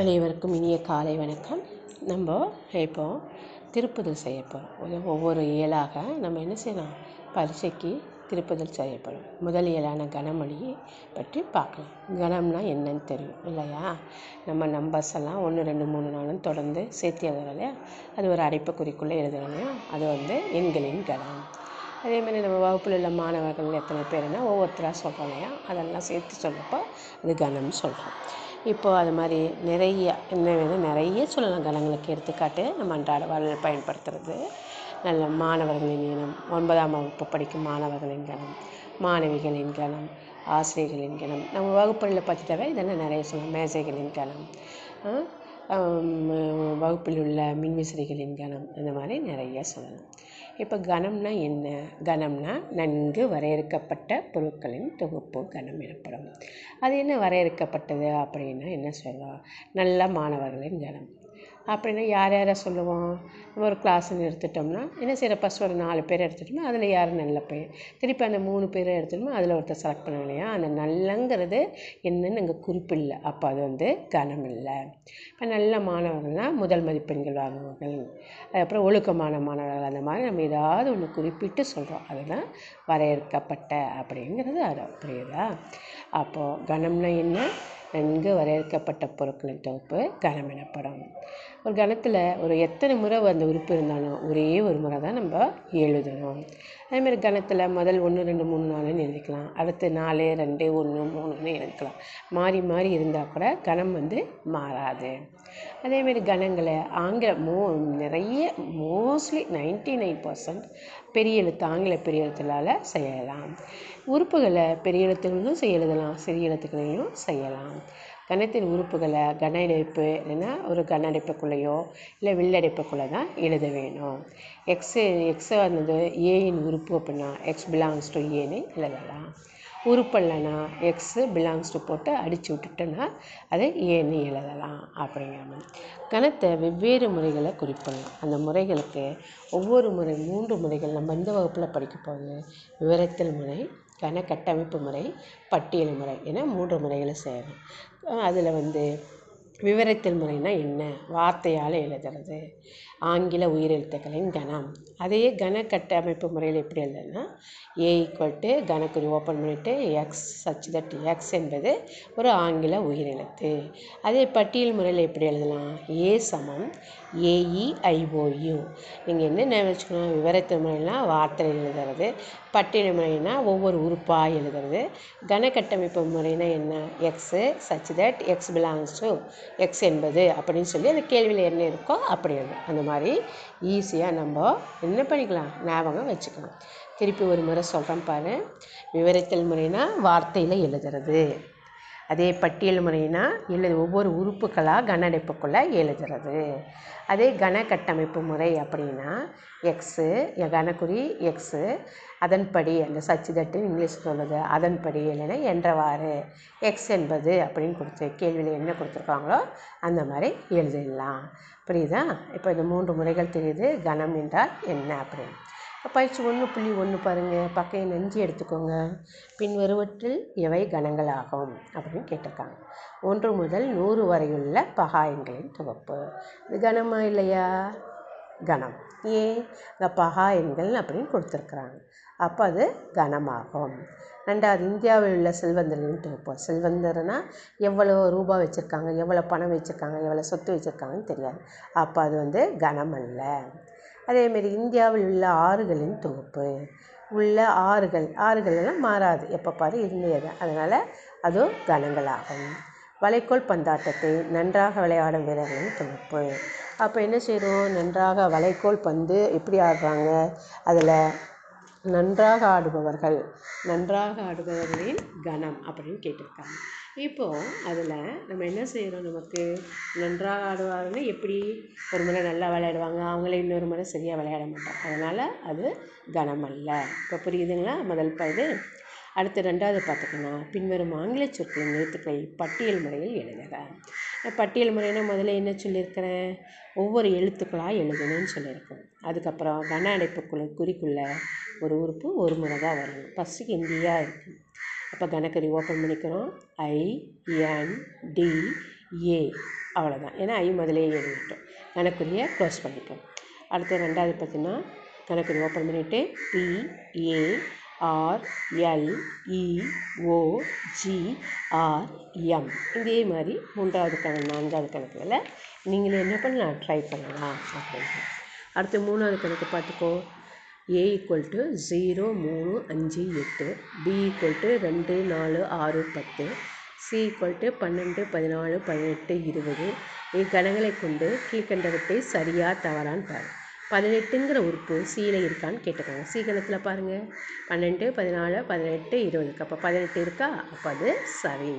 அனைவருக்கும் இனிய காலை வணக்கம். நம்ம இப்போ திருப்புதல் செய்ய போகிறோம் ஒவ்வொரு இயலாக நம்ம என்ன செய்யலாம்? பரீட்சைக்கு திருப்புதல் செய்யப்படும் முதல் இயலான கனமொழி பற்றி பார்க்கலாம். கணம்னா என்னன்னு தெரியும் இல்லையா? நம்ம நம்பர்ஸ் எல்லாம் ஒன்று ரெண்டு மூணு நாளும் தொடர்ந்து சேர்த்து எழுதுறோம் இல்லையா? அது ஒரு அடைப்புக்குறிக்குள்ளே எழுதுறோம் இல்லையா? அது வந்து எண்களின் கணம் அதே மாதிரி நம்ம வகுப்பில் உள்ள மாணவர்கள் எத்தனை பேருன்னா ஒவ்வொருத்தராக சொல்கிறோம் இல்லையா? அதெல்லாம் சேர்த்து சொல்கிறப்போ அது கணம்னு சொல்கிறோம் இப்போது அது மாதிரி நிறைய என்ன வேணும் நிறைய சொல்லலாம். கணங்களுக்கு எடுத்துக்காட்டு நம்ம அன்றாட வாழ்வில் பயன்படுத்துகிறது நல்ல மாணவர்களின் இனம் ஒன்பதாம் வகுப்பு படிக்கும் மாணவர்களின் கணம் மாணவிகளின் கணம் ஆசிரியர்களின் கணம். நம்ம வகுப்புகளில் பார்த்துட்டாவே இதெல்லாம் நிறைய சொல்லலாம். மேசைகளின் கணம் வகுப்பில் உள்ள மின்விசிறிகளின் கணம் இந்த மாதிரி நிறைய சொல்லலாம். இப்போ கணம்னா என்ன? கணம்னா நன்கு வரையறுக்கப்பட்ட பொருட்களின் தொகுப்பு கணம் எனப்படும். அது என்ன வரையறுக்கப்பட்டது அப்படின்னா என்ன சொல்லலாம் நல்ல மாணவர்களின் கணம். அப்படின்னா யார் யாரை சொல்லுவோம் நம்ம ஒரு கிளாஸ்ன்னு எடுத்துட்டோம்னா என்ன செய்கிற ஃபஸ்ட் ஒரு நாலு பேர் எடுத்துட்டோம்னா அதில் யார் நல்ல பையன்? திருப்பி அந்த மூணு பேரை எடுத்துட்டோம்னா அதில் ஒருத்தர் செலக்ட் பண்ண இல்லையா அந்த நல்லங்கிறது என்னன்னு அங்கே குறிப்பில்லை அப்போ அது வந்து கனம் இல்லை. இப்போ நல்ல மாணவர்கள்னால் முதல் மதிப்பெண்கள் வாங்குவார்கள் அதுக்கப்புறம் ஒழுக்கமான மாணவர்கள் அந்த மாதிரி நம்ம ஏதாவது ஒன்று குறிப்பிட்டு சொல்கிறோம் அதுதான் வரையறுக்கப்பட்ட அப்படிங்கிறது அது புரியுதா? அப்போது கணம்னா என்ன? நன்கு வரையறுக்கப்பட்ட பொருட்களின் தொகுப்பு கணம் எனப்படும். ஒரு கணத்தில் ஒரு எத்தனை முறை அந்த உறுப்பு இருந்தாலும் ஒரே ஒரு முறை தான் நம்ம எழுதணும். அதேமாதிரி கணத்தில் முதல் ஒன்று ரெண்டு மூணு நாலுன்னு எழுதிக்கலாம். அடுத்து நாலு ரெண்டு ஒன்று மூணுன்னு எழுதிக்கலாம் மாறி மாறி இருந்தால் கூட கணம் வந்து மாறாது. அதேமாரி கணங்களை ஆங்கில மோ நிறைய மோஸ்ட்லி நைன்டி நைன் பர்சன்ட் பெரிய எழுத்து ஆங்கில பெரிய எழுத்துலால் செய்யலாம். உறுப்புகளை பெரிய எழுத்துகளிலும் செய்ய எழுதலாம் சிறிய எழுத்துக்களையும் செய்யலாம். கணத்தின் உறுப்புகளை கன அடைப்பு இல்லைன்னா ஒரு கன அடைப்புக்குள்ளேயோ இல்லை வில்லடைப்புக்குள்ளே தான் எழுத வேணும். எக்ஸு எக்ஸை வந்தது ஏயின் உறுப்பு அப்படின்னா எக்ஸ் பிலாங்ஸ் டு ஏன்னு எழுதலாம். உறுப்பல்லனா எக்ஸு பிலாங்ஸ் டு போட்டு அடித்து விட்டுட்டோன்னா அதை ஏன்னு எழுதலாம் அப்படிங்கிற மாதிரி கணத்தை வெவ்வேறு முறைகளை குறிப்பிடலாம். அந்த முறைகளுக்கு ஒவ்வொரு முறை மூன்று முறைகள் நம்ம இந்த வகுப்பில் படிக்கப் போகுது? விவரத்தில் முறை கணக்கட்டமைப்பு முறை பட்டியல் முறை என மூன்று முறைகளை சேரும் அதில் வந்து விவரத்தில் முறைனா என்ன? வார்த்தையால் எழுதுறது. ஆங்கில உயிரெழுத்துக்களின் கணம். அதையே கன கட்டமைப்பு முறையில் எப்படி எழுதுனா ஏ ஈக்குவல் டு கனக்குறி ஓப்பன் பண்ணிவிட்டு எக்ஸ் சச் தட் எக்ஸ் என்பது ஒரு ஆங்கில உயிரெழுத்து. அதே பட்டியல் முறையில் எப்படி எழுதலாம்? ஏ சமம் ஏஇஐஓயு நீங்கள் என்ன வச்சுக்கணும்? விவரத்து முறைனா வார்த்தை எழுதுறது. பட்டின முறைனா ஒவ்வொரு உறுப்பாக எழுதுறது. கணக்கட்டமைப்பு கட்டமைப்பு முறைனா என்ன? X such that x belongs to x என்பது அப்படின்னு சொல்லி அந்த கேள்வியில் என்ன இருக்கோ அப்படி எழுதும். அந்த மாதிரி ஈஸியாக நம்ம என்ன பண்ணிக்கலாம்? ஞாபகம் வச்சுக்கலாம். திருப்பி ஒரு முறை சொல்கிறேன் பாரு. விவரித்தல் முறைனா வார்த்தையில் எழுதுறது. அதே பட்டியல் முறைனா எழுது ஒவ்வொரு உறுப்புகளாக கனடைப்புக்குள்ளே எழுதுறது. அதே கன கட்டமைப்பு முறை அப்படின்னா எக்ஸு கனக்குறி எக்ஸு அதன்படி அந்த சச்சிதட்டு இங்கிலீஷ் சொல்லுது அதன்படி இல்லைன்னா என்றவாறு. எக்ஸ் என்பது அப்படின்னு கொடுத்து கேள்வியில் என்ன கொடுத்துருக்காங்களோ அந்த மாதிரி எழுதிடலாம். புரியுதா? இப்போ இந்த மூன்று முறைகள் தெரியுது கணம் என்றால் என்ன அப்படின்னு. பயிற்சி ஒன்று புள்ளி ஒன்று பாருங்கள் பக்கையை நெஞ்சு எடுத்துக்கோங்க. பின்வருவற்றில் எவை கணங்களாகும் அப்படின்னு கேட்டிருக்காங்க. ஒன்று முதல் நூறு வரையுள்ள பகாயங்களின் தொகுப்பு. இது கணமா இல்லையா? கணம். ஏன் இந்த பகா எண்கள் அப்படின்னு கொடுத்துருக்குறாங்க. அப்போ அது கணமாகும் ரெண்டாவது இந்தியாவில் உள்ள செல்வந்தர்களின் தொகுப்பு செல்வந்தர்னா எவ்வளோ ரூபா வச்சுருக்காங்க எவ்வளோ பணம் வச்சுருக்காங்க எவ்வளோ சொத்து வச்சுருக்காங்கன்னு தெரியாது. அப்போ அது வந்து கணம் அல்ல. அதேமாரி இந்தியாவில் உள்ள ஆறுகளின் தொகுப்பு. உள்ள ஆறுகள் ஆறுகள்லாம் மாறாது. எப்போ பாரு இருந்தே தான் அதனால் அதுவும் கணங்களாகும் வளைக்கோல் பந்தாட்டத்தை நன்றாக விளையாடும் வீரர்களின் தொகுப்பு. அப்போ என்ன செய்கிறோம் நன்றாக வளைக்கோல் பந்து எப்படி ஆடுறாங்க? அதில் நன்றாக ஆடுபவர்கள் நன்றாக ஆடுபவர்களின் கணம் அப்படின்னு கேட்டிருக்காங்க. இப்போது அதில் நம்ம என்ன செய்கிறோம் நமக்கு நன்றாக ஆடுவாங்கன்னா எப்படி ஒரு முறை நல்லா விளையாடுவாங்க? அவங்களே இன்னொரு முறை சரியாக விளையாட மாட்டாங்க. அதனால் அது கனம் அல்ல. இப்போ புரியுதுங்களா? முதல் பயிர் அடுத்து ரெண்டாவது பார்த்துக்கோங்க. பின்வரும் ஆங்கில சொற்களின் எழுத்துக்களை பட்டியல் முறையில் எழுதுக. பட்டியல் முறைனா முதல்ல என்ன சொல்லியிருக்கிறேன்? ஒவ்வொரு எழுத்துக்களாக எழுதணும்னு சொல்லியிருக்கேன் அதுக்கப்புறம் கன அடைப்புக்குள்ள குறிக்குள்ள ஒரு உறுப்பு ஒரு முறை தான் வரணும் ஃபஸ்ட்டு ஹிந்தியாக இருக்குது அப்போ கணக்கறி ஓப்பன் பண்ணிக்கிறோம். I N T A. அவ்வளோதான் ஏன்னா ஐ முதலே எழுதிட்டோம். கணக்குறியை க்ளோஸ் பண்ணிட்டோம் அடுத்து ரெண்டாவது பார்த்தீங்கன்னா கணக்குறி ஓப்பன் பண்ணிவிட்டு பி ஏ ஆர் இதே மாதிரி மூன்றாவது கணக்கு நான்காவது கணக்குகளை நீங்கள் என்ன பண்ணலாம்? ட்ரை பண்ணலாம் அப்படின்ட்டு. அடுத்து மூணாவது கணக்கு பார்த்துக்கோ. ஏ ஈக்குவல் டு ஜீரோ மூணு அஞ்சு எட்டு பி ஈக்குவல் டு ரெண்டு நாலு ஆறு பத்து சி ஈக்குவல் டு பன்னெண்டு பதினாலு பதினெட்டு இருபது. இக்கணங்களை கொண்டு கீழ்கண்டவற்றை சரியாக தவறான்னு பாரு. பதினெட்டுங்கிற உறுப்பு சியில் இருக்கான்னு கேட்டிருக்காங்க சீகணத்தில் பாருங்கள் பன்னெண்டு பதினாலு பதினெட்டு இருபதுக்கு அப்போ பதினெட்டு இருக்கா? அப்போ அது சரி.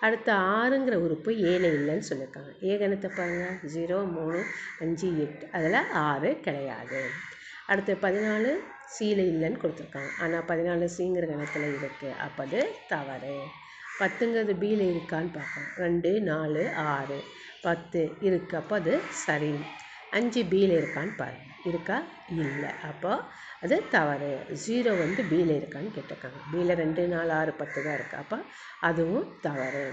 அடுத்து ஆறுங்கிற உறுப்பு ஏழை இல்லைன்னு சொல்லியிருக்காங்க ஏ கணத்தை பாருங்கள் ஜீரோ மூணு அஞ்சு எட்டு. அதில் ஆறு கிடையாது. அடுத்து பதினாலு சீலை இல்லைன்னு கொடுத்துருக்காங்க. ஆனால் பதினாலு சீங்கிற கணத்தில் இருக்குது அப்போ அது தவறு. பத்துங்கிறது பியில் இருக்கான்னு பார்க்கணும். ரெண்டு நாலு ஆறு. பத்து இருக்கு. அப்போ அது சரி. அஞ்சு பியில் இருக்கான்னு பாருங்கள் இருக்கா? இல்லை. அப்போ அது தவறு. ஜீரோ வந்து பியில் இருக்கான்னு கேட்டிருக்காங்க. பியில் ரெண்டு நாலு ஆறு பத்து தான் இருக்குது அப்போ அதுவும் தவறு.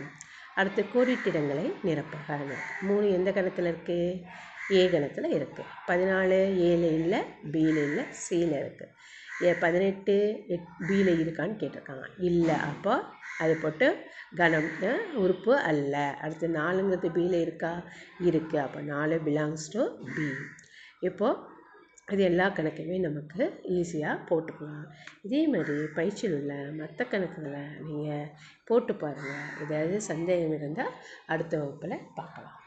அடுத்து கோடிட்டிடங்களை நிரப்புக. மூணு எந்த கணத்தில் இருக்குது ஏ கணத்தில் இருக்குது பதினாலு ஏழு இல்லை பியில் இல்லை சியில் இருக்குது ஏ பதினெட்டு எட் பியில் இருக்கான்னு கேட்டிருக்காங்க. இல்லை அப்போ அது போட்டு கணம் உறுப்பு அல்ல. அடுத்து நாலுங்கிறது பியில் இருக்கா? இருக்குது அப்போ நாலு பிலாங்ஸ் டு பி இப்போது இது எல்லா கணக்குமே நமக்கு ஈஸியாக போட்டுக்கலாம். இதே மாதிரி பயிற்சியில் உள்ள மற்ற கணக்குகளை நீங்கள் போட்டு பாருங்கள் ஏதாவது சந்தேகம் இருந்தால் அடுத்த வகுப்பில் பார்க்கலாம்.